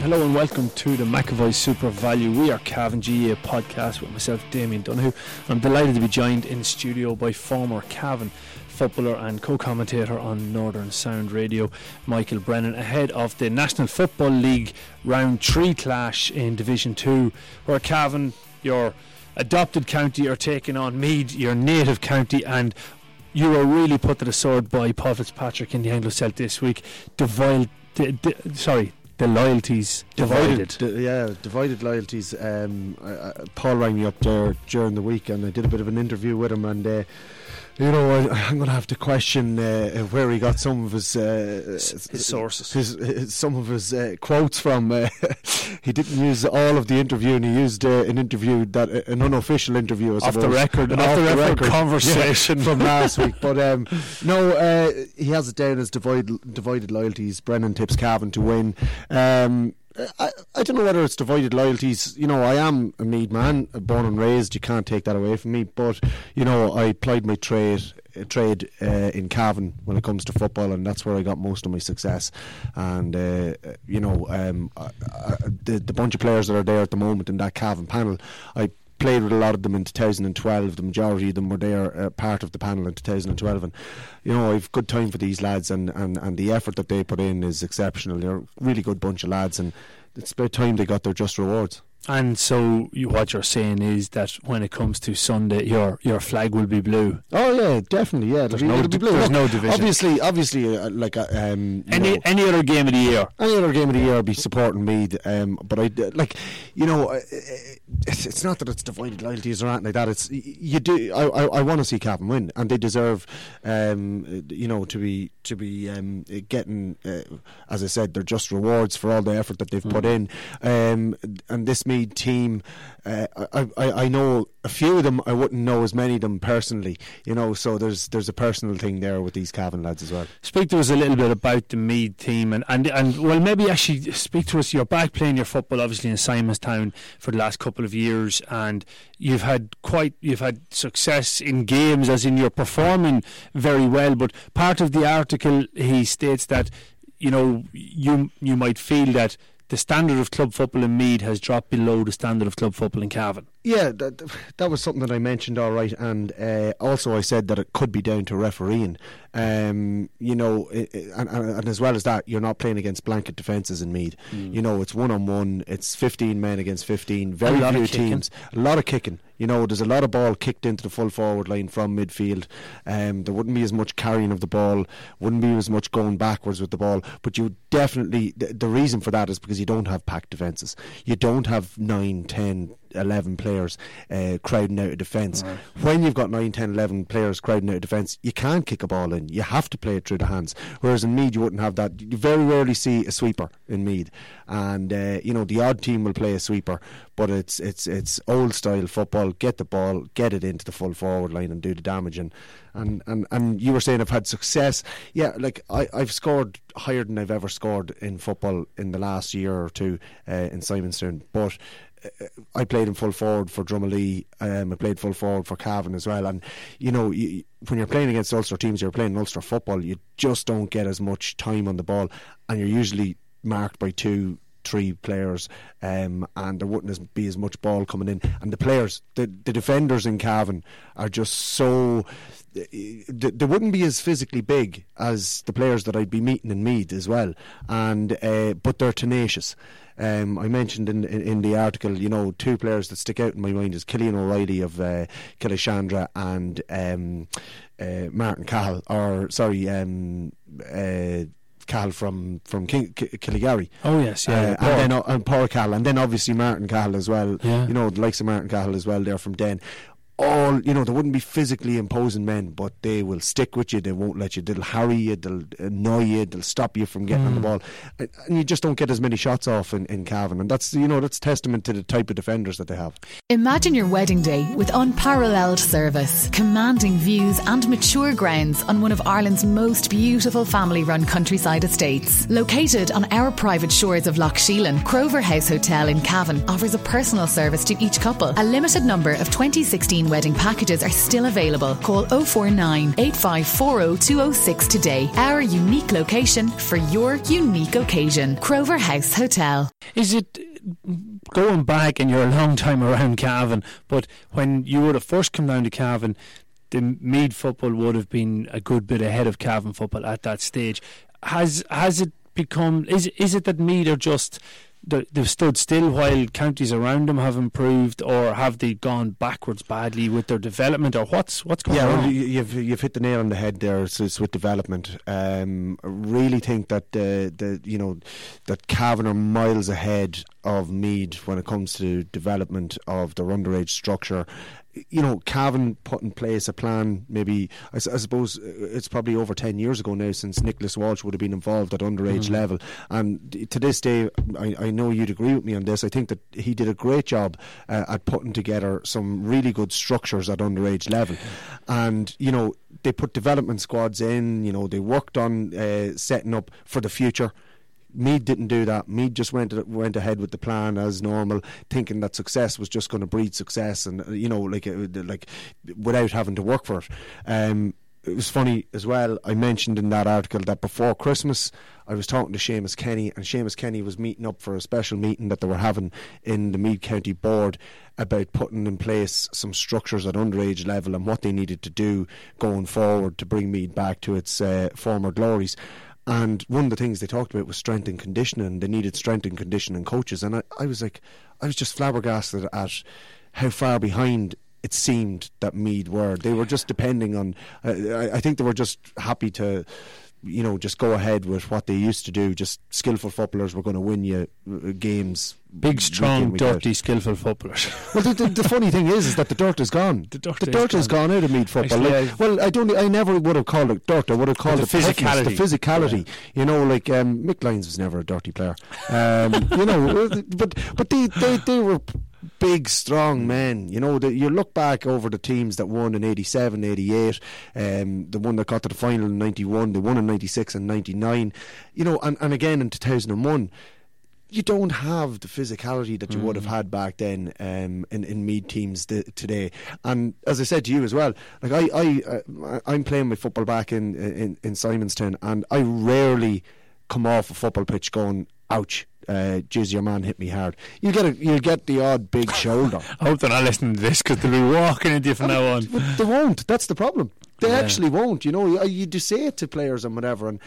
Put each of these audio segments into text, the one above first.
Hello and welcome to the McAvoy SuperValu. We are Cavan GA podcast with myself, Damien Donoghue. I'm delighted to be joined in studio by former Cavan footballer and co-commentator on Northern Sound Radio, Michael Brennan, ahead of the National Football League round three clash in Division Two, where Cavan, your adopted county, are taking on Meath, your native county, and you were really put to the sword by Paul Fitzpatrick in the Anglo Celt this week. Divided, di- di- sorry, the loyalties divided. Di- yeah, divided loyalties. Um, I, I, Paul rang me up there during the week, and I did a bit of an interview with him, and. Uh, you know, I, I'm going to have to question uh, where he got some of his uh, his sources, his, his, some of his uh, quotes from. Uh, he didn't use all of the interview, and he used uh, an interview that uh, an unofficial interview, off the record, an off the record, record conversation yeah, from last week. But um, no, he has it down as divided divided loyalties. Brennan tips Cavan to win. Um, I, I don't know whether it's divided loyalties. You know, I am a Meath man, born and raised. You can't take that away from me. But you know, I plied my trade uh, trade uh, in Cavan when it comes to football, and that's where I got most of my success. And uh, you know, um, I, I, the the bunch of players that are there at the moment in that Cavan panel, I played with a lot of them in 2012. The majority of them were there, uh, part of the panel in 2012. And, you know, I've good time for these lads, and, and, and the effort that they put in is exceptional. They're a really good bunch of lads, and it's about time they got their just rewards. And so, you, what you're saying is that when it comes to Sunday, your your flag will be blue. Oh yeah, definitely. Yeah, there's be, no there's no division. Obviously, obviously, uh, like uh, um, any know, any other game of the year, any other game of the year, I'd be supporting Meath. Um, but I like, you know, it's, it's not that it's divided loyalties or anything like that. It's you do. I I, I want to see Cavan win, and they deserve, um, you know, to be to be um, getting, uh, as I said, they're just rewards for all the effort that they've mm. put in. Um, and this Team. Uh, I, I I know a few of them. I wouldn't know as many of them personally, you know. So there's there's a personal thing there with these Cavan lads as well. Speak to us a little bit about the Meath team, and, and and well, maybe actually speak to us. You're back playing your football, obviously in Simonstown for the last couple of years, and you've had quite you've had success in games, as in you're performing very well. But part of the article, he states that you know you you might feel that the standard of club football in Meath has dropped below the standard of club football in Cavan. Yeah, that, that was something that I mentioned, all right, and uh, also I said that it could be down to refereeing. Um, you know, it, and, and, as well as that, you're not playing against blanket defences in Meath. Mm. You know, it's one on one. It's 15 men against 15. Very few teams. A lot of kicking. You know, there's a lot of ball kicked into the full forward line from midfield. Um, there wouldn't be as much carrying of the ball. Wouldn't be as much going backwards with the ball. But you definitely the, the reason for that is because you don't have packed defences. You don't have nine, ten 11 players uh, crowding out a defence. Right. When you've got 9, 10, 11 players crowding out a defence, you can't kick a ball in. You have to play it through the hands. Whereas in Meath, you wouldn't have that. You very rarely see a sweeper in Meath. And, uh, you know, the odd team will play a sweeper, but it's it's it's old style football. Get the ball, get it into the full forward line and do the damage. And, and, and, and you were saying I've had success. Yeah, like I, I've scored higher than I've ever scored in football in the last year or two uh, in Simonstown. But I played in full forward for Drumalee. Um, I played full forward for Cavan as well. And you know, you, when you're playing against Ulster teams, you're playing Ulster football. You just don't get as much time on the ball, and you're usually marked by two, three players, um, and there wouldn't be as much ball coming in. And the players, the the defenders in Cavan, are just so. They wouldn't be as physically big as the players that I'd be meeting in Meath as well, and uh, but they're tenacious. Um, I mentioned in, in, in the article, you know, two players that stick out in my mind is Killian O'Reilly of uh, Killeshandra and um, uh, Martin Cahill, or sorry, um, uh, Cahill from from King, K- Killygarry. Oh yes, yeah, uh, and then uh, and Paul Cahill, and then obviously Martin Cahill as well. Yeah. You know, the likes of Martin Cahill as well. They're from Den all you know they wouldn't be physically imposing men but they will stick with you. They won't let you. They'll harry you. They'll annoy you. They'll stop you from getting mm. on the ball. And you just don't get as many shots off in, in Cavan and that's you know that's testament to the type of defenders that they have. Imagine your wedding day with unparalleled service commanding views and mature grounds on one of Ireland's most beautiful family run countryside estates. Located on our private shores of Lough Sheelin Crover House Hotel in Cavan offers a personal service to each couple. A limited number of 2016 wedding packages are still available. Call 049 8540 today. Our unique location for your unique occasion. Crover House Hotel. Is it going back and you're a long time around Cavan, but when you would have first come down to Cavan, the Meath football would have been a good bit ahead of Cavan football at that stage. Has has it become? Is is it that Meath are just they've stood still while counties around them have improved, or have they gone backwards badly with their development, or what's what's going yeah, on? Yeah, well, you've you've hit the nail on the head there. So it's with development. Um, I really think that the the you know that Cavan are miles ahead of Meath when it comes to development of their underage structure you know, Cavan put in place a plan. Maybe I, I, suppose uh, it's probably over ten years ago now since Nicholas Walsh would have been involved at underage mm. level. And to this day, I, I, know you'd agree with me on this. I think that he did a great job uh, at putting together some really good structures at underage level. And you know, they put development squads in. You know, they worked on uh, setting up for the future. Meath didn't do that. Meath just went went ahead with the plan as normal, thinking that success was just going to breed success, and you know, like uh, like without having to work for it. Um, it was funny as well. I mentioned in that article that before Christmas, I was talking to Seamus Kenny, and Seamus Kenny was meeting up for a special meeting that they were having in the Meath County Board about putting in place some structures at underage level and what they needed to do going forward to bring Meath back to its uh, former glories. And one of the things they talked about was strength and conditioning. They needed strength and conditioning coaches. And I, I was like, I was just flabbergasted at how far behind it seemed that Meath were. They were just depending on. Uh, I, think they were just happy to you know, just go ahead with what they used to do. Just skillful footballers were going to win you uh, games. Big, strong, dirty, skillful footballers. well, the, the, the, funny thing is, is that the dirt is gone. The dirt, the dirt is gone. gone out of Meath football. Actually, like, well, I don't. I never would have called it dirt. I would have called it physicality. The physicality. Yeah. You know, like um, Mick Lyons was never a dirty player. Um, you know, but but they, they they were big, strong men. You know, the, you look back over the teams that won in 87, 88, um, the one that got to the final in 91, the one in 96 and 99, you know, and, and again in 2001 you don't have the physicality that you mm. would have mm. had back then um, in in Meath teams th- today. And as I said to you as well, like I I uh, I'm playing my football back in in in Simonstown, and I rarely come off a football pitch going ouch uh, "Jizz, your man hit me hard." You get a, you get the odd big shoulder. I hope they're not listening to this because they'll be walking into you from now on. But they won't. That's the problem. They yeah. actually won't. You know, you, you do say it to players and whatever, and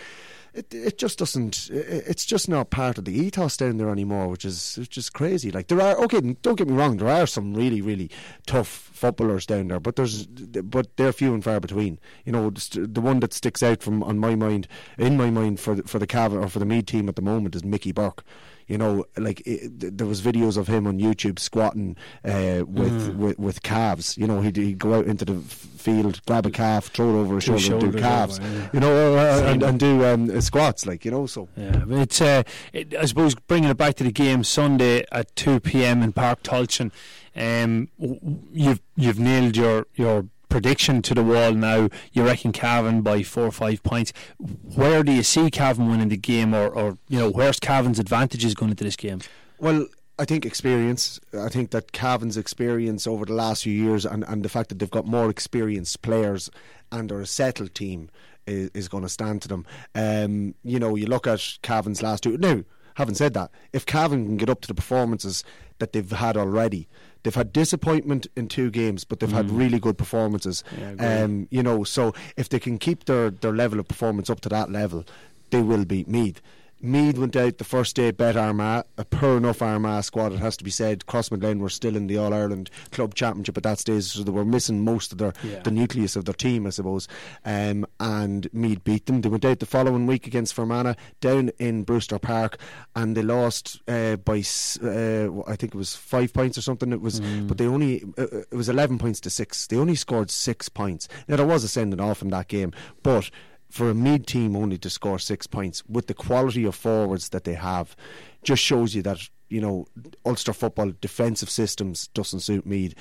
it it just doesn't. It's just not part of the ethos down there anymore, which is which is crazy. Like there are okay, don't get me wrong, there are some really really tough footballers down there, but there's but they're few and far between. You know, the one that sticks out from on my mind, in my mind for for the Cavan or for the Meath team at the moment is Mickey Burke. You know, like it, there was videos of him on YouTube squatting uh, with, mm. with with calves. You know, he'd, he'd go out into the field, grab a calf, throw it over his shoulder, and do calves. Over, yeah. You know, uh, and, and, do um, squats. Like you know, so yeah. It's uh, it, I suppose bringing it back to the game Sunday at two p.m. in Park Tailteann. Um, you've you've nailed your your prediction to the wall now. You reckon Cavan by four or five points. Where do you see Cavan winning the game, or, or you know, where's Cavan's advantages going into this game? Well, I think experience. I think that Cavan's experience over the last few years and, and the fact that they've got more experienced players and are a settled team is, is going to stand to them. Um, you know, you look at Cavan's last two. Now, having said that, if Cavan can get up to the performances that they've had already, They've had disappointment in two games, but they've mm. had really good performances. Yeah, um, you know, so if they can keep their, their level of performance up to that level, they will beat Meath. Meath went out the first day, bet Armagh, a poor enough Armagh squad, it has to be said. Crossmaglen were still in the All Ireland Club Championship at that stage, so they were missing most of their Yeah. the nucleus of their team, I suppose. Um, and Meath beat them. They went out the following week against Fermanagh down in Brewster Park, and they lost uh, by uh, I think it was five points or something. It was, but they only uh, uh, it was eleven points to six. They only scored six points. Now there was a sending off in that game, but. For a mid team only to score six points with the quality of forwards that they have, just shows you that you know Ulster football defensive systems doesn't suit Meath.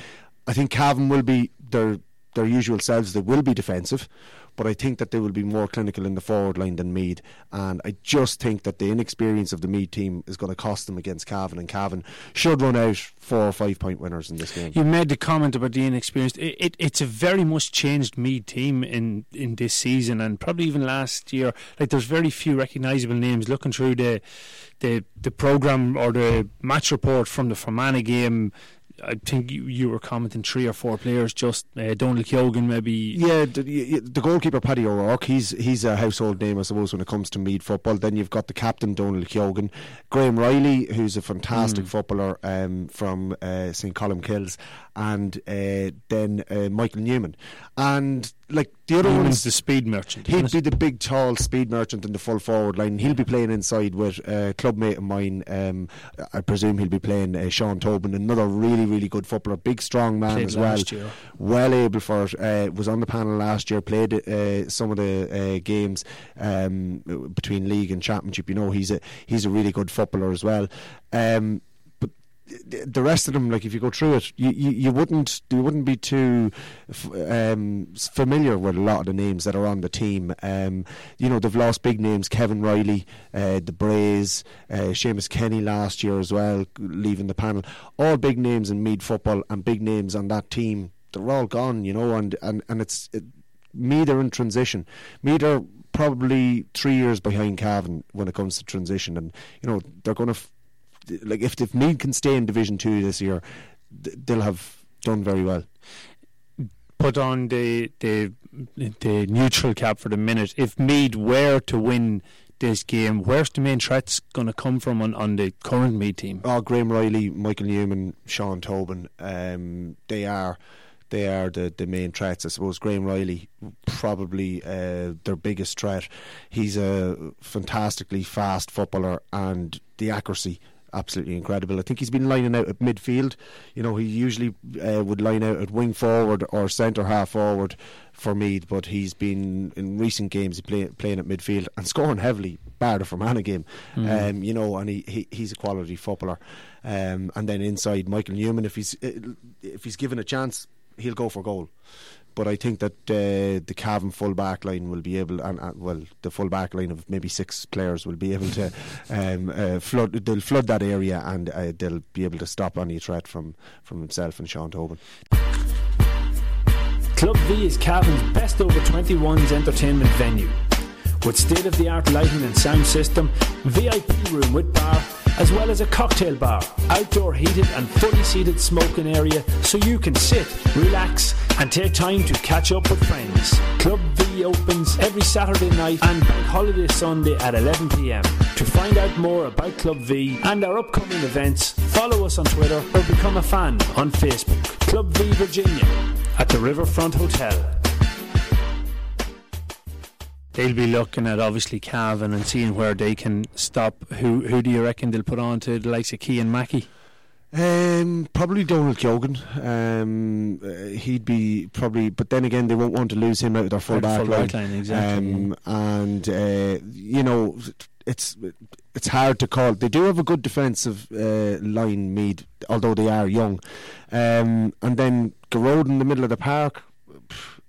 I think Cavan will be their their usual selves. They will be defensive, but I think that they will be more clinical in the forward line than Meath. And I just think that the inexperience of the Meath team is going to cost them against Cavan. And Cavan should run out four or five point winners in this game. You made the comment about the inexperienced. It, it, it's a very much changed Meath team in, in this season and probably even last year. Like there's very few recognisable names. Looking through the the the program or the match report from the Fermanagh game, I think you, you were commenting three or four players. Just uh, Donald Keogan maybe. Yeah, the, the goalkeeper Paddy O'Rourke, he's he's a household name, I suppose, when it comes to Meath football. Then you've got the captain Donald Keogan, Graham Reilly, who's a fantastic footballer um, from uh, St Columkills, and uh, then uh, Michael Newman, and like the other Newman's ones. the speed merchant. He'd be the big, tall speed merchant in the full forward line. He'll be playing inside with a clubmate of mine. Um, I presume he'll be playing uh, Sean Tobin, another really, really good footballer, big, strong man Played as well. year. Well able for it. Uh, was on the panel last year. Played uh, some of the uh, games um, between league and championship. You know, he's a he's a really good footballer as well. Um, the rest of them, like if you go through it, you, you, you wouldn't you wouldn't be too um, familiar with a lot of the names that are on the team. Um, you know they've lost big names: Kevin Reilly, uh, the Brays, uh, Seamus Kenny last year as well, leaving the panel. All big names in Meath football and big names on that team. They're all gone, you know, and and and it's it, Meath are in transition. Meath are probably three years behind Cavan when it comes to transition, and you know they're going to. F- like if if Meath can stay in Division Two this year, they'll have done very well. put on the the the neutral cap for the minute. If Meath were to win this game, where's the main threats going to come from on, on the current Meath team? Oh, Graham Reilly, Michael Newman, Sean Tobin, um, they are they are the, the main threats. I suppose Graham Reilly probably uh, their biggest threat. He's a fantastically fast footballer and the accuracy absolutely incredible. I think he's been lining out at midfield. You know, he usually uh, would line out at wing forward or centre half forward for Meath, but he's been in recent games play, playing at midfield and scoring heavily, bar the Fermanagh game. Um, you know, and he, he he's a quality footballer. Um, and then inside Michael Newman, if he's if he's given a chance, he'll go for goal. But I think that uh, the Cavan full back line will be able, and uh, well, the full back line of maybe six players will be able to um, uh, flood. They'll flood that area, and uh, they'll be able to stop any threat from from himself and Sean Tobin. Club V is Cavan's best over 21s entertainment venue. With state of the art lighting and sound system, VIP room with bar, as well as a cocktail bar, outdoor heated and fully seated smoking area so you can sit, relax, and take time to catch up with friends. Club V opens every Saturday night and Bank Holiday Sunday at 11pm. To find out more about Club V and our upcoming events, follow us on Twitter or become a fan on Facebook. Club V Virginia at the Riverfront Hotel. They'll be looking at obviously Cavan and seeing where they can stop. Who who do you reckon they'll put on to the likes of Cian Mackey? Um, probably Donald Keogan. Um, uh, he'd be probably, but then again, they won't want to lose him out of their full back full line. back line, exactly, Um, and uh, you know, it's it's hard to call. They do have a good defensive uh, line, Meath, although they are young. Um, and then Gearóid in the middle of the park.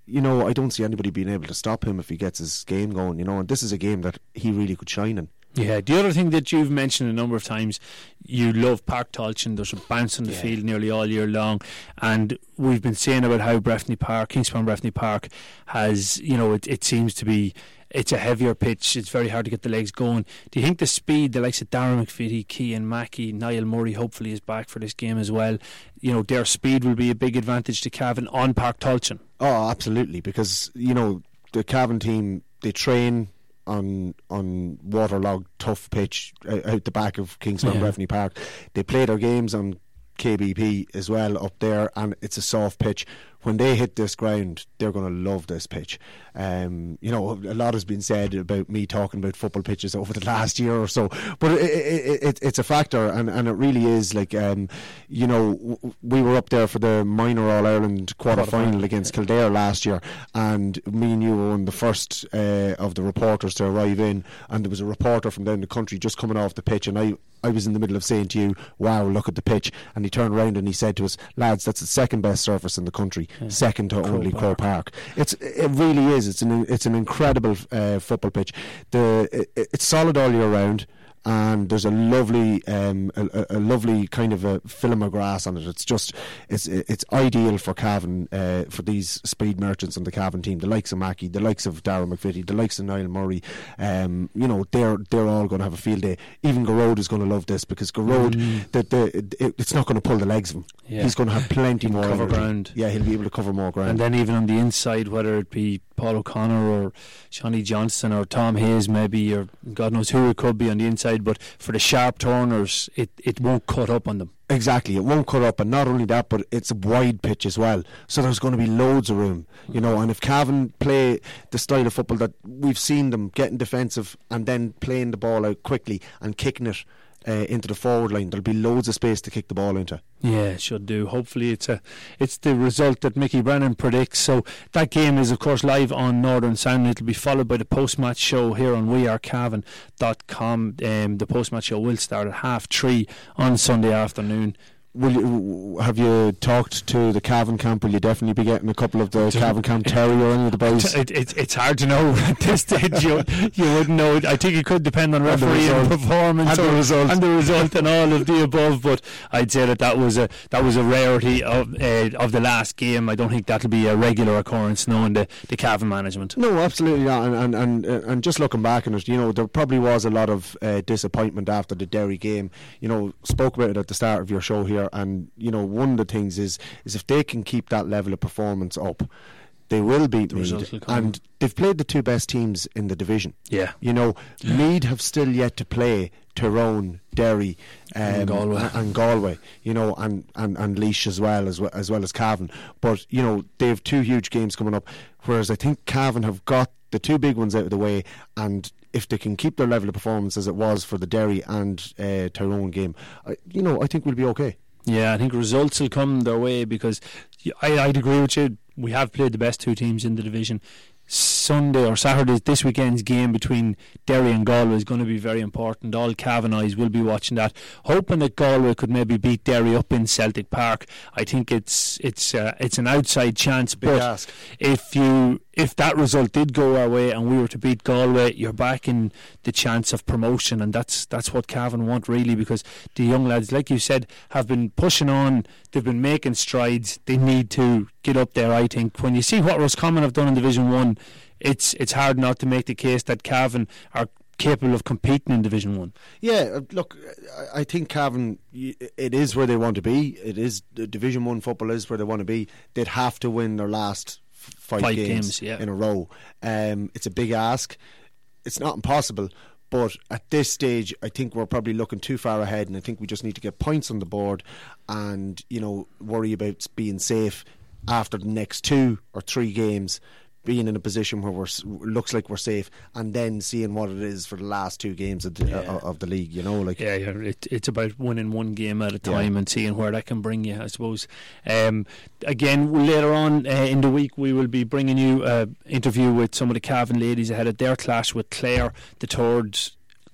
You know, I don't see anybody being able to stop him if he gets his game going. You know, and this is a game that he really could shine in. Yeah, the other thing that you've mentioned a number of times, you love Park Tailteann. There's a bounce on the Yeah. field nearly all year long, and we've been saying about how Breffni Park, Kingspan Breffni Park, has you know it, it seems to be it's a heavier pitch. It's very hard to get the legs going. Do you think the speed, the likes of Darren McVeety, Cian Mackey, Niall Murray, hopefully is back for this game as well? You know their speed will be a big advantage to Cavan on Park Tailteann. Oh, absolutely, because you know the Cavan team they train on on waterlogged tough pitch out, out the back of Kingston Yeah. Revenue Park. They play their games on KBP as well up there, and it's a soft pitch. When they hit this ground, they're going to love this pitch. Um, you know, a lot has been said about me talking about football pitches over the last year or so, but it, it, it, it's a factor, and, and it really is. Like, um, you know, w- we were up there for the minor All Ireland quarter final against Kildare last year, and me and you were one of the first uh, of the reporters to arrive in, and there was a reporter from down the country just coming off the pitch, and I. I was in the middle of saying to you, "Wow, look at the pitch," and he turned around and he said to us, "Lads, that's the second best surface in the country, second to only Croke Park." It's it really is. It's an it's an incredible uh, football pitch. The it, it's solid all year round. And there's a lovely, um, a, a- lovely kind of a film of grass on it. It's just, it's it's ideal for Cavan, uh, for these speed merchants on the Cavan team. The likes of Mackey, the likes of Darren McVeety, the likes of Niall Murray. Um, you know, they're they're all going to have a field day. Even Gearóid is going to love this because Gearóid, the, the, it, it's not going to pull the legs of him. Yeah. He's going to have plenty more cover energy. ground. Yeah, he'll be able to cover more ground. And then even on the inside, whether it be Paul O'Connor or Johnny Johnson or Tom Hayes, maybe, or God knows who it could be on the inside, but for the sharp turners, it, it won't cut up on them. Exactly, it won't cut up, and not only that, but it's a wide pitch as well. So there's going to be loads of room, you know. And if Cavan play the style of football that we've seen them getting defensive and then playing the ball out quickly and kicking it uh, into the forward line, there'll be loads of space to kick the ball into. Yeah, it should do. Hopefully, it's a it's the result that Mickey Brennan predicts. So that game is, of course, live on Northern Sound. It'll be followed by the post match show here on wearecavan.com. Um, the post match show will start at half three on Sunday afternoon. Will you, have you talked to the Cavan camp? Will you definitely be getting a couple of the Cavan camp Terry or any of the boys? It, it, it's hard to know at this stage. You, you wouldn't know. I think it could depend on And the referee and result. performance And the or- result. and the result and all of the above. But I'd say that that was a that was a rarity of uh, of the last game. I don't think that'll be a regular occurrence knowing the the Cavan management. No, absolutely not. And and and, uh, and just looking back on it, you know, there probably was a lot of uh, disappointment after the Derry game. You know, spoke about it at the start of your show here, and you know, one of the things is is if they can keep that level of performance up. They will beat The Meath, and they've played the two best teams in the division. Yeah. You know, Meath have still yet to play Tyrone, Derry, um, And Galway. and Galway. You know, and and and Laois as well as well as well as Cavan. But you know, they have two huge games coming up. Whereas I think Cavan have got the two big ones out of the way, and if they can keep their level of performance as it was for the Derry and uh, Tyrone game, I, you know, I think we'll be okay. Yeah, I think results will come their way because i'd agree with you. We have played the best two teams in the division. Sunday or Saturday, this weekend's game between Derry and Galway is going to be very important. All Cavan eyes will be watching that, hoping that Galway could maybe beat Derry up in Celtic Park. I think it's it's uh, it's an outside chance, Big but ask. if you if that result did go our way and we were to beat Galway, you're back in the chance of promotion, and that's that's what Cavan want really, because the young lads, like you said, have been pushing on. They've been making strides. They need to get up there. I think when you see what Roscommon have done in Division One, it's it's hard not to make the case that Cavan are capable of competing in Division One. Yeah, uh, look, I- think Cavan, it is where they want to be. It is the Division One football is where they want to be. They'd have to win their last five, Five games, games, yeah. in a row. Um, it's a big ask. It's not impossible, but at this stage, I think we're probably looking too far ahead, and I think we just need to get points on the board, and you know, worry about being safe after the next two or three games. Being in a position where we're looks like we're safe, and then seeing what it is for the last two games of the, Yeah. uh, of the league, you know, like Yeah, yeah it, it's about winning one game at a Yeah. time and seeing where that can bring you, I suppose. Um, again, later on uh, in the week, we will be bringing you an interview with some of the Cavan ladies ahead of their clash with Clare, the third.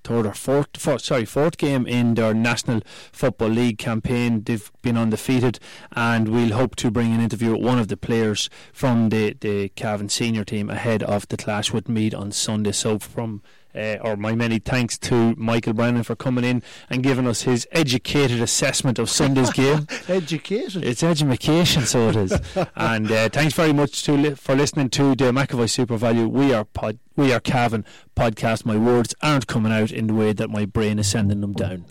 Third or fourth, fourth, sorry, fourth game in their National Football League campaign. They've been undefeated, and we'll hope to bring an interview with one of the players from the the Cavan senior team ahead of the clash with Meath on Sunday. So, from uh, or my many thanks to Michael Brennan for coming in and giving us his educated assessment of Sunday's game. education. It's education, so it is. and uh, thanks very much to li- for listening to the McAvoy SuperValu. We are pod, we are Cavan podcast. My words aren't coming out in the way that my brain is sending them down.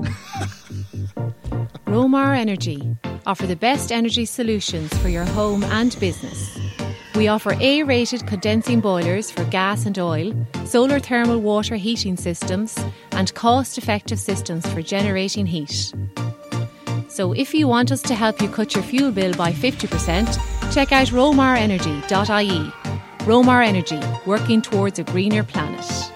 Romar Energy offer the best energy solutions for your home and business. We offer A rated condensing boilers for gas and oil, solar thermal water heating systems, and cost effective systems for generating heat. So if you want us to help you cut your fuel bill by 50%, check out romarenergy.ie. Romar Energy, working towards a greener planet.